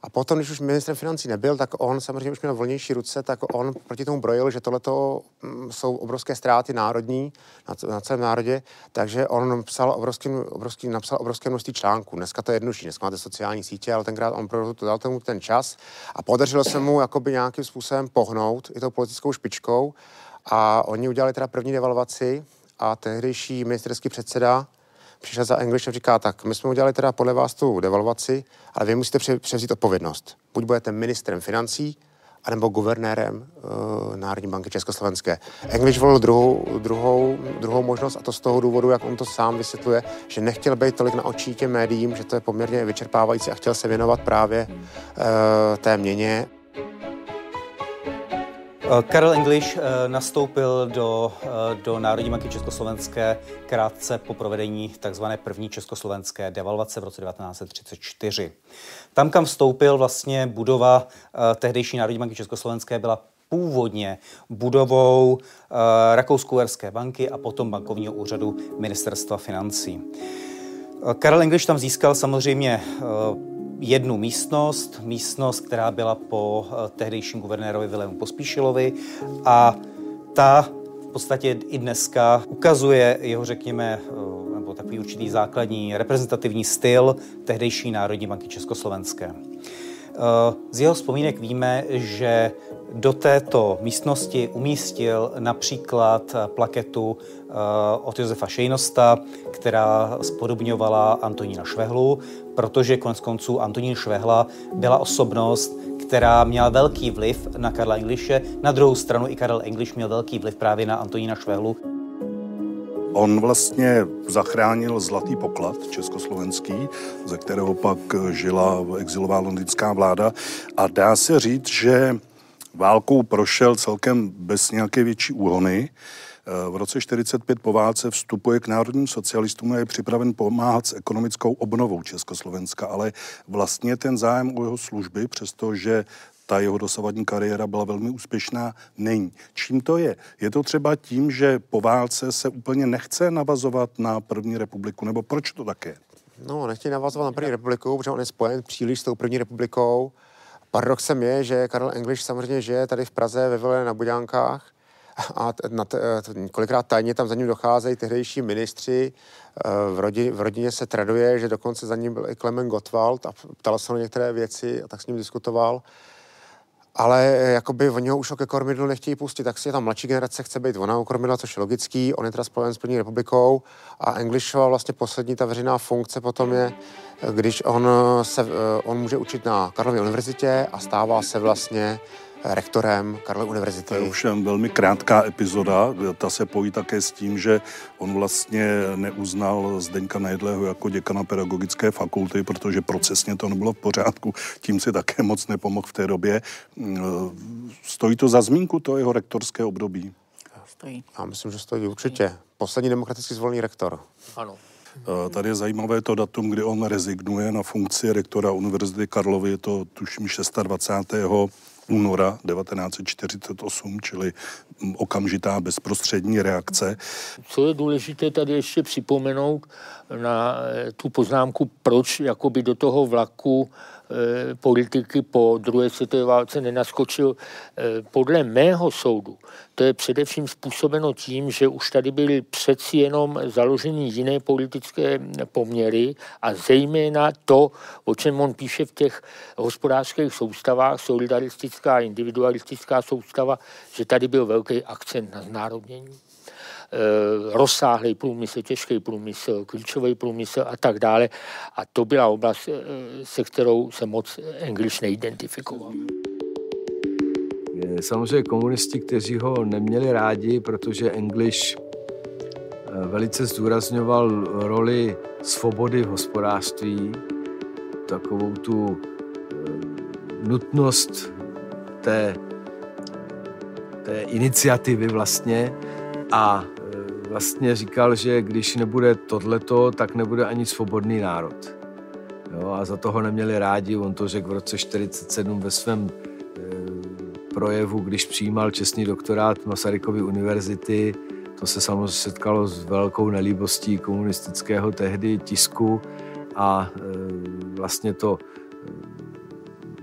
Speaker 3: A potom, když už ministrem financí nebyl, tak on samozřejmě už měl volnější ruce, tak on proti tomu brojil, že tohle mm, jsou obrovské ztráty národní na, na celém národě, takže on psal obrovský, obrovský, napsal obrovské množství článků. Dneska to je jednodušší, dneska máte sociální sítě, ale tenkrát on to dal tomu ten čas a podařilo se mu jakoby nějakým způsobem pohnout i tou politickou špičkou a oni udělali teda první devalvaci a tehdejší ministerský předseda přišel za English a říká, tak my jsme udělali teda podle vás tu devalvaci, ale vy musíte převzít odpovědnost. Buď budete ministrem financí, anebo guvernérem uh, Národní banky Československé. English volil druhou, druhou, druhou možnost a to z toho důvodu, jak on to sám vysvětluje, že nechtěl být tolik na očí těm médiím, že to je poměrně vyčerpávající a chtěl se věnovat právě uh, té měně.
Speaker 1: Karel English nastoupil do, do Národní banky Československé krátce po provedení tzv. první československé devalvace v roce 1934. Tam, kam vstoupil, vlastně budova tehdejší Národní banky Československé byla původně budovou Rakousko-Uherské banky a potom bankovního úřadu ministerstva financí. Karel English tam získal samozřejmě jednu místnost, místnost, která byla po eh, tehdejším guvernérovi Vilému Pospíšilovi a ta v podstatě i dneska ukazuje jeho, řekněme, eh, nebo takový určitý základní reprezentativní styl tehdejší Národní banky Československé. Eh, z jeho vzpomínek víme, že do této místnosti umístil například plaketu od Josefa Šejnosta, která spodobňovala Antonína Švehlu, protože konec konců Antonín Švehla byla osobnost, která měla velký vliv na Karla Englishe. Na druhou stranu i Karel English měl velký vliv právě na Antonína Švehlu.
Speaker 2: On vlastně zachránil zlatý poklad československý, ze kterého pak žila exilová londýnská vláda a dá se říct, že válkou prošel celkem bez nějaké větší úhony. V roce 45 po válce vstupuje k národním socialistům a je připraven pomáhat s ekonomickou obnovou Československa, ale vlastně ten zájem o jeho služby, přestože ta jeho dosavadní kariéra byla velmi úspěšná, není. Čím to je? Je to třeba tím, že po válce se úplně nechce navazovat na první republiku, nebo proč to také?
Speaker 3: No, nechtějí navazovat na první republiku, protože on je spojen příliš s tou první republikou. Paradoxem je, že Karel English samozřejmě žije tady v Praze ve Vile na Buďánkách a na t, kolikrát tajně tam za ním docházejí tehdejší ministři. Eh, v, rodině, v rodině se traduje, že dokonce za ním byl i Klement Gottwald a ptal se na některé věci a tak s ním diskutoval. Ale jakoby oni ho už ke kormidlu nechtějí pustit, tak si ta mladší generace chce být ona u kormidla, což je logický. On je teda spojen s první republikou a Englishova vlastně poslední ta veřejná funkce potom je, když on, se, eh, on může učit na Karlově univerzitě a stává se vlastně rektorem Karlovy univerzity. To
Speaker 2: je ovšem velmi krátká epizoda, ta se pojí také s tím, že on vlastně neuznal Zdeňka Nejedlého jako děkana pedagogické fakulty, protože procesně to nebylo v pořádku, tím si také moc nepomohl v té době. Stojí to za zmínku, to jeho rektorské období?
Speaker 3: Stojí. Já myslím, že stojí určitě. Poslední demokraticky zvolený rektor.
Speaker 4: Ano.
Speaker 2: Tady je zajímavé to datum, kdy on rezignuje na funkci rektora Univerzity Karlovy, je to tuším 26 února 1948, čili okamžitá bezprostřední reakce.
Speaker 4: Co je důležité tady ještě připomenout na eh, tu poznámku, proč jakoby do toho vlaku Eh, politiky po druhé světové válce nenaskočil. Eh, podle mého soudu to je především způsobeno tím, že už tady byly přeci jenom založeny jiné politické poměry a zejména to, o čem on píše v těch hospodářských soustavách, solidaristická, individualistická soustava, že tady byl velký akcent na znárodnění. Eh, rozsáhlý průmysl, těžký průmysl, klíčový průmysl a tak dále. A to byla oblast, eh, se kterou se moc English neidentifikoval.
Speaker 7: Samozřejmě komunisti, kteří ho neměli rádi, protože English eh, velice zdůrazňoval roli svobody v hospodářství, takovou tu nutnost té, té iniciativy vlastně a vlastně říkal, že když nebude tohleto, tak nebude ani svobodný národ. Jo, a za toho neměli rádi, on to řekl v roce 47 ve svém e, projevu, když přijímal čestný doktorát Masarykovy univerzity. To se samozřejmě setkalo s velkou nelíbostí komunistického tehdy tisku a e, vlastně to e,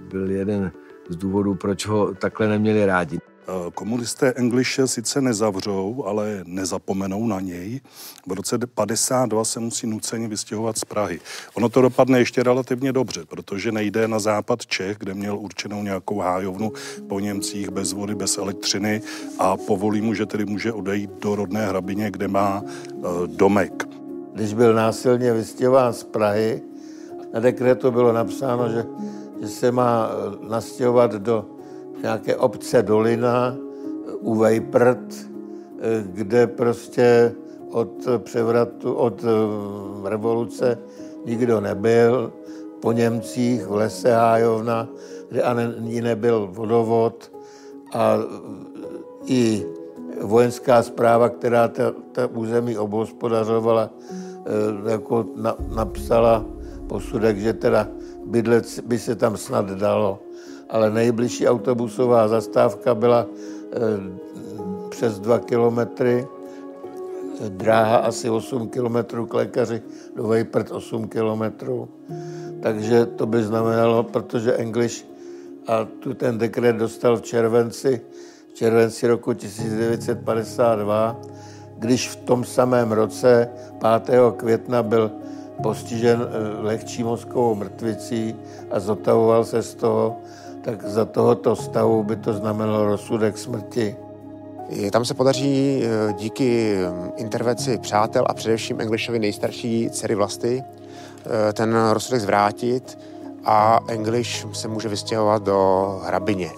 Speaker 7: byl jeden z důvodů, proč ho takhle neměli rádi.
Speaker 2: Eh, komunisté Englishe sice nezavřou, ale nezapomenou na něj. V roce 52 se musí nuceně vystěhovat z Prahy. Ono to dopadne ještě relativně dobře, protože nejde na západ Čech, kde měl určenou nějakou hájovnu po Němcích bez vody, bez elektřiny a povolí mu, že tedy může odejít do rodné hrabině, kde má uh, domek.
Speaker 6: Když byl násilně vystěhován z Prahy, na dekretu bylo napsáno, že, že se má eh, nastěhovat do nějaké obce Dolina u Vejprt, kde prostě od převratu, od eh, revoluce nikdo nebyl. Po Němcích v lese Hájovna, kde ani nebyl vodovod a i vojenská zpráva, která ta, ta území obhospodařovala, e, jako na, napsala posudek, že teda bydlet by se tam snad dalo. Ale nejbližší autobusová zastávka byla e, přes dva kilometry, dráha asi 8 kilometrů k lékaři, do Vejprt 8 kilometrů. Takže to by znamenalo, protože English a tu ten dekret dostal v červenci, v červenci roku 1952, když v tom samém roce 5. května byl postižen eh, lehčí mozkovou mrtvicí a zotavoval se z toho, tak za tohoto stavu by to znamenalo rozsudek smrti.
Speaker 3: Tam se podaří eh, díky hm, intervenci přátel a především Englishovi nejstarší dcery vlasty eh, ten rozsudek zvrátit a English se může vystěhovat do Hrabině.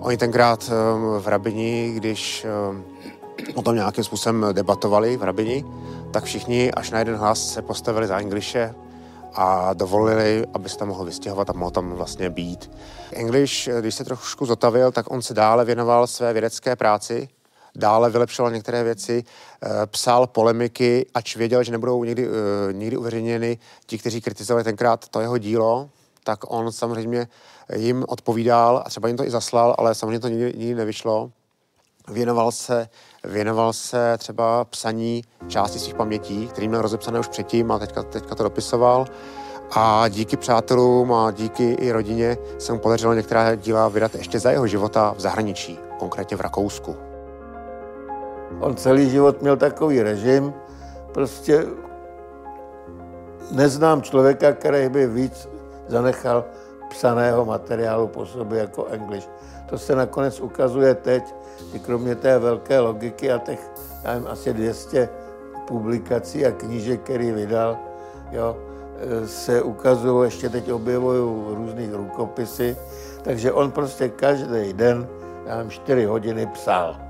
Speaker 3: Oni tenkrát hm, v Hrabini, když o tom nějakým způsobem debatovali v Hrabini, tak všichni až na jeden hlas se postavili za Englishe a dovolili, aby se tam mohl vystěhovat a mohl tam vlastně být. English, když se trošku zotavil, tak on se dále věnoval své vědecké práci, dále vylepšoval některé věci, eh, psal polemiky, ač věděl, že nebudou nikdy, eh, nikdy uveřejněny ti, kteří kritizovali tenkrát to jeho dílo, tak on samozřejmě jim odpovídal a třeba jim to i zaslal, ale samozřejmě to nikdy, nikdy nevyšlo. Věnoval se, věnoval se třeba psaní části svých pamětí, který měl rozepsané už předtím a teďka, teďka to dopisoval. A díky přátelům a díky i rodině se mu podařilo některá díla vydat ještě za jeho života v zahraničí, konkrétně v Rakousku.
Speaker 6: On celý život měl takový režim, prostě neznám člověka, který by víc zanechal psaného materiálu po sobě jako English. To se nakonec ukazuje teď, že kromě té velké logiky a těch, nevím, asi 200 publikací a knížek, který vydal, jo, se ukazují, ještě teď objevují různých rukopisy, takže on prostě každý den, já nevím, 4 hodiny psal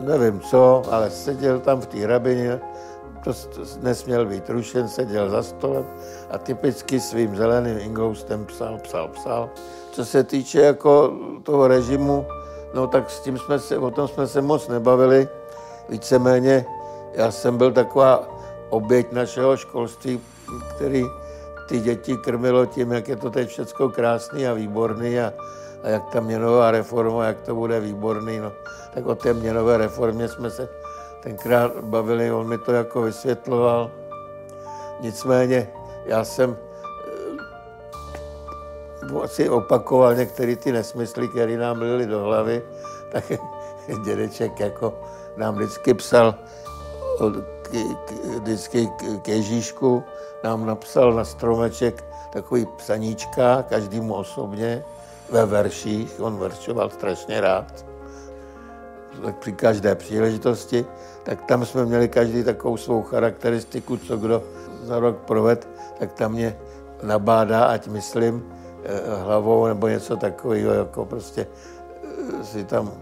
Speaker 6: nevím co, ale seděl tam v té hrabině, to, to nesměl být rušen, seděl za stolem a typicky svým zeleným ingoustem psal, psal, psal. Co se týče jako toho režimu, no tak s tím jsme se, o tom jsme se moc nebavili. Víceméně já jsem byl taková oběť našeho školství, který ty děti krmilo tím, jak je to teď všechno krásný a výborný a, a jak ta měnová reforma, jak to bude výborný. No tak o té měnové reformě jsme se tenkrát bavili, on mi to jako vysvětloval. Nicméně já jsem asi opakoval některé ty nesmysly, které nám byly do hlavy, tak dědeček jako nám vždycky psal vždycky k Ježíšku, nám napsal na stromeček takový psaníčka, každému osobně, ve verších, on veršoval strašně rád. Při každé příležitosti, tak tam jsme měli každý takovou svou charakteristiku, co kdo za rok proved, tak tam mě nabádá, ať myslím hlavou nebo něco takového, jako prostě eh, si tam,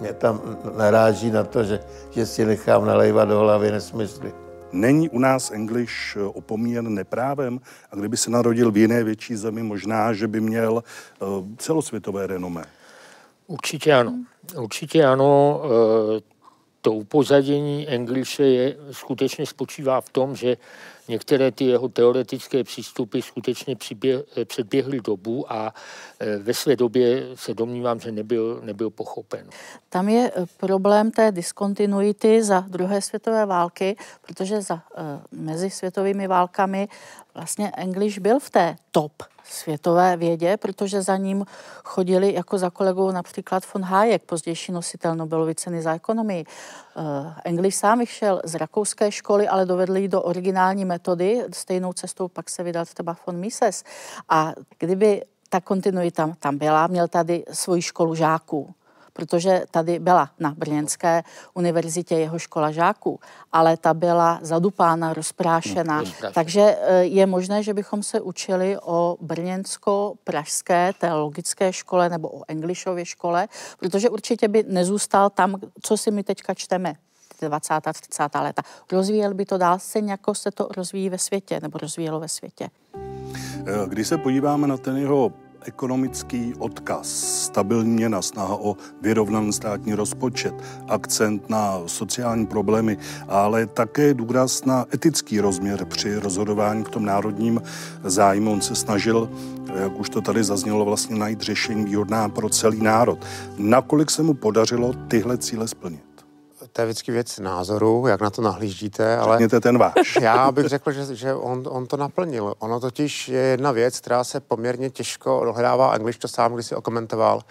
Speaker 6: mě tam naráží na to, že, že si nechám nalejvat do hlavy nesmysly.
Speaker 2: Není u nás English eh, opomíjen neprávem a kdyby se narodil v jiné větší zemi, možná, že by měl celosvětové renomé.
Speaker 4: Určitě ano. Určitě ano. Eh, to upozadění Englishe je, skutečně spočívá v tom, že některé ty jeho teoretické přístupy skutečně přiběh, předběhly dobu a eh, ve své době se domnívám, že nebyl, nebyl pochopen.
Speaker 5: Tam je eh, problém té diskontinuity za druhé světové války, protože za, mezi světovými válkami vlastně English byl v té top světové vědě, protože za ním chodili jako za kolegou například von Hayek, pozdější nositel Nobelovy ceny za ekonomii. Uh, English sám vyšel z rakouské školy, ale dovedl ji do originální metody, stejnou cestou pak se vydal třeba von Mises. A kdyby ta kontinuita tam byla, měl tady svoji školu žáků protože tady byla na Brněnské univerzitě jeho škola žáků, ale ta byla zadupána, rozprášena. Hmm, takže eh, je možné, že bychom se učili o brněnsko-pražské teologické škole nebo o Englishově škole, protože určitě by nezůstal tam, co si my teďka čteme. 20. 30. léta. Rozvíjel by to dál se jako se to rozvíjí ve světě, nebo rozvíjelo ve světě.
Speaker 2: Eh, když se podíváme na ten jeho ekonomický odkaz, stabilní měna, snaha o vyrovnaný státní rozpočet, akcent na sociální problémy, ale také důraz na etický rozměr při rozhodování v tom národním zájmu. On se snažil, jak už to tady zaznělo, vlastně najít řešení výhodná pro celý národ. Nakolik se mu podařilo tyhle cíle splnit?
Speaker 3: To je vždycky věc názoru, jak na to nahlížíte, ale...
Speaker 2: Řekněte ten váš.
Speaker 3: Já bych řekl, že, že on, on to naplnil. Ono totiž je jedna věc, která se poměrně těžko dohledává, Angliš to sám když si okomentoval,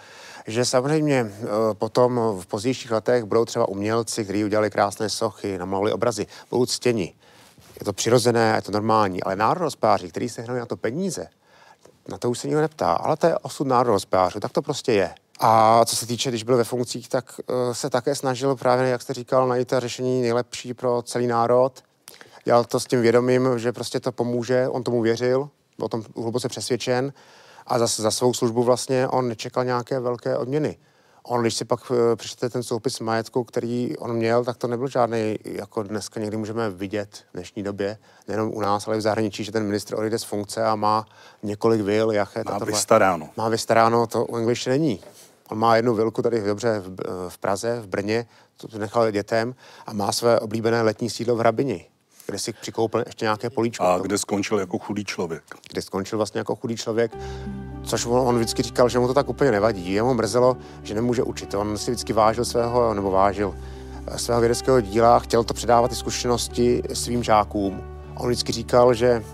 Speaker 3: že samozřejmě eh, potom v pozdějších letech budou třeba umělci, kteří udělali krásné sochy, namalovali obrazy, budou ctěni. Je to přirozené, je to normální, ale národospáři, který se hrají na to peníze, na to už se nikdo neptá, ale to je osud národospářů, tak to prostě je. A co se týče, když byl ve funkcích, tak uh, se také snažil právě, jak jste říkal, najít ta řešení nejlepší pro celý národ. Dělal to s tím vědomím, že prostě to pomůže, on tomu věřil, byl o tom hluboce přesvědčen a za, za svou službu vlastně on nečekal nějaké velké odměny. On, když si pak uh, přečtete ten soupis majetku, který on měl, tak to nebyl žádný, jako dneska někdy můžeme vidět v dnešní době, nejenom u nás, ale i v zahraničí, že ten ministr odejde z funkce a má několik vil, jaké
Speaker 2: Má vystaráno.
Speaker 3: Má vystaráno, to u English není. On má jednu vilku tady dobře v, v Praze, v Brně, to nechal dětem a má své oblíbené letní sídlo v Hrabini, kde si přikoupil ještě nějaké políčko.
Speaker 2: A kde skončil jako chudý člověk.
Speaker 3: Kde skončil vlastně jako chudý člověk, což on, on vždycky říkal, že mu to tak úplně nevadí. Jemu mrzelo, že nemůže učit. On si vždycky vážil svého, nebo vážil eh, svého vědeckého díla, chtěl to předávat ty zkušenosti svým žákům. On vždycky říkal, že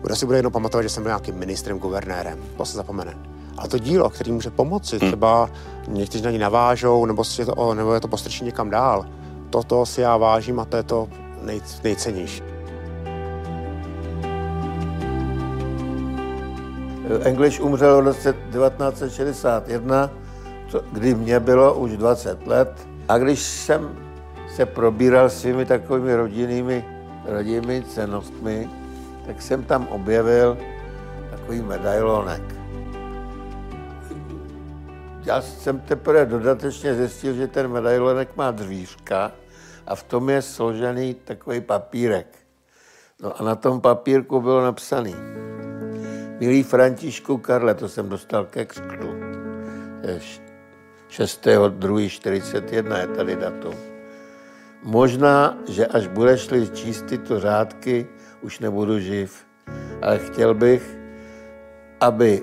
Speaker 3: bude si bude jednou pamatovat, že jsem byl nějakým ministrem, guvernérem. To se zapomene a to dílo, který může pomoci, hmm. třeba někteří na ní navážou, nebo, si to, nebo je to postrčí někam dál, toto si já vážím a to je to nej, nejcennější.
Speaker 6: English umřel v roce 1961, kdy mě bylo už 20 let. A když jsem se probíral svými takovými rodinnými, rodinnými cenostmi, tak jsem tam objevil takový medailonek já jsem teprve dodatečně zjistil, že ten medailonek má dřířka a v tom je složený takový papírek. No a na tom papírku bylo napsaný Milý Františku Karle, to jsem dostal ke křtu. 6.2.41 je tady datum. Možná, že až budeš-li číst tyto řádky, už nebudu živ, ale chtěl bych, aby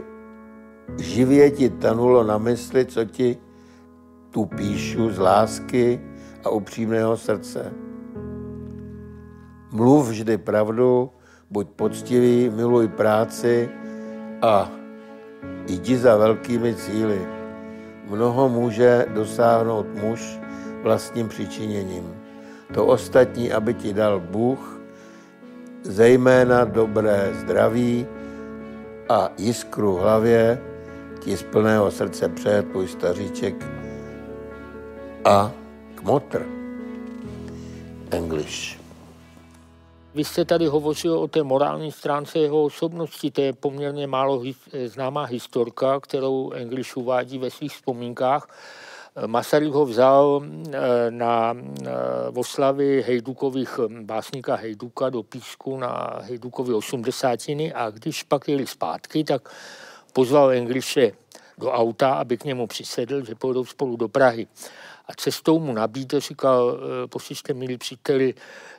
Speaker 6: živě ti tanulo na mysli, co ti tu píšu z lásky a upřímného srdce. Mluv vždy pravdu, buď poctivý, miluj práci a jdi za velkými cíly. Mnoho může dosáhnout muž vlastním přičiněním. To ostatní, aby ti dal Bůh, zejména dobré zdraví a jiskru v hlavě, ti z plného srdce přeje tvůj staříček a kmotr. English.
Speaker 4: Vy jste tady hovořil o té morální stránce jeho osobnosti. To je poměrně málo známá historka, kterou English uvádí ve svých vzpomínkách. Masaryk ho vzal eh, na eh, oslavy Hejdukových básníka Hejduka do Písku na Hejdukovy osmdesátiny a když pak jeli zpátky, tak pozval Engliše do auta, aby k němu přisedl, že pojedou spolu do Prahy. A cestou mu nabídl, říkal, eh, poslyšte, milí příteli,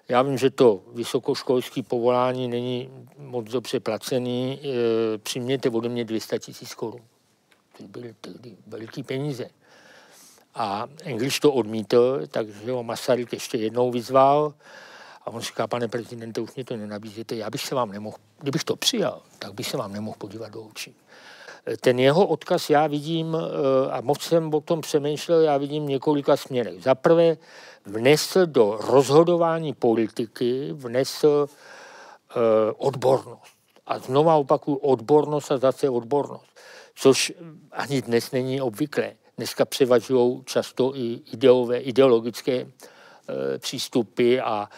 Speaker 4: já vím, že to vysokoškolské povolání není moc dobře placený, eh, přimějte ode mě 200 tisíc korun. To byly tehdy veliký peníze. A English to odmítl, takže ho Masaryk ještě jednou vyzval a on říká, pane prezidente, už mě to nenabízíte, já bych se vám nemohl, kdybych to přijal, tak bych se vám nemohl podívat do očí ten jeho odkaz já vidím, eh, a moc jsem o tom přemýšlel, já vidím několika směrech. Za prvé vnesl do rozhodování politiky, vnesl eh, odbornost. A znova opakuju, odbornost a zase odbornost. Což ani dnes není obvyklé. Dneska převažují často i ideové, ideologické e, přístupy a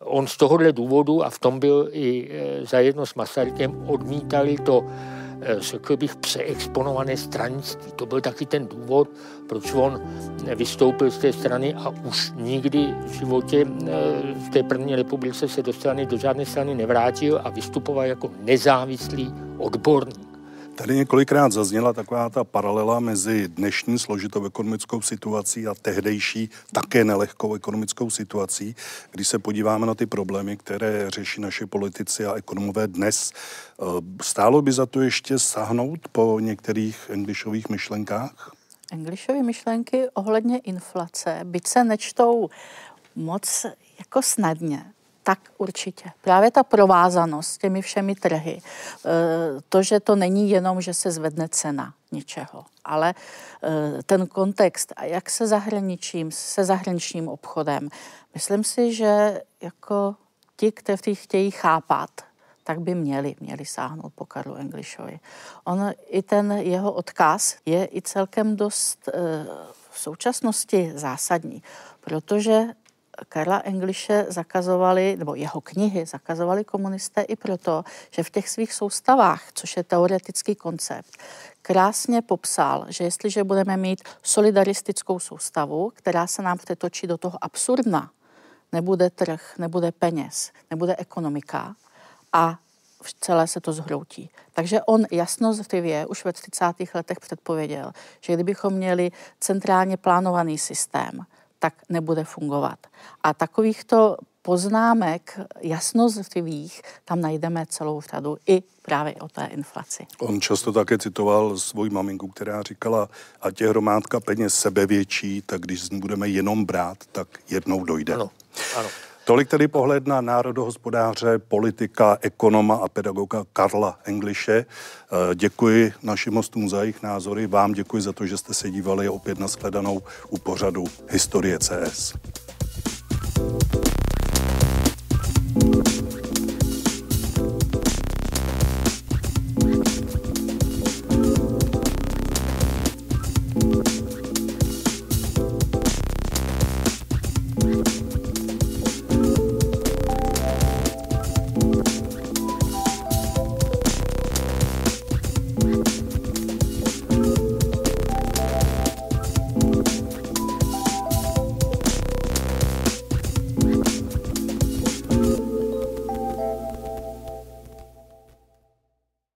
Speaker 4: on z tohohle důvodu, a v tom byl i e, zajedno s Masarykem, odmítali to řekl bych, přeexponované stranictví. To byl taky ten důvod, proč on vystoupil z té strany a už nikdy v životě eh, v té první republice se do strany, do žádné strany nevrátil a vystupoval jako nezávislý odborník.
Speaker 2: Tady několikrát zazněla taková ta paralela mezi dnešní složitou ekonomickou situací a tehdejší také nelehkou ekonomickou situací. Když se podíváme na ty problémy, které řeší naše politici a ekonomové dnes, eh, stálo by za to ještě sahnout po některých Englishových myšlenkách?
Speaker 5: Englishové myšlenky ohledně inflace, byť se nečtou moc jako snadně, tak určitě. Právě ta provázanost s těmi všemi trhy, eh, to, že to není jenom, že se zvedne cena něčeho, ale eh, ten kontext a jak se zahraničím, se zahraničním obchodem. Myslím si, že jako ti, kteří chtějí chápat, tak by měli, měli sáhnout po Karlu Englishovi. On i ten jeho odkaz je i celkem dost eh, v současnosti zásadní, protože Karla Englishe zakazovali, nebo jeho knihy zakazovali komunisté i proto, že v těch svých soustavách, což je teoretický koncept, krásně popsal, že jestliže budeme mít solidaristickou soustavu, která se nám přetočí do toho absurdna, nebude trh, nebude peněz, nebude ekonomika a celé se to zhroutí. Takže on jasnozřivě už ve 30. letech předpověděl, že kdybychom měli centrálně plánovaný systém, tak nebude fungovat. A takovýchto poznámek jasnozřivých tam najdeme celou řadu i právě o té inflaci.
Speaker 2: On často také citoval svoji maminku, která říkala, a tě hromádka peněz sebevětší, tak když z ní budeme jenom brát, tak jednou dojde.
Speaker 4: Ano, ano.
Speaker 2: Tolik tedy pohled na národohospodáře, politika, ekonoma a pedagoga Karla Engliše. Eh, děkuji našim hostům za jejich názory, vám děkuji za to, že jste se dívali opět na shledanou u pořadu Historie CS. thank you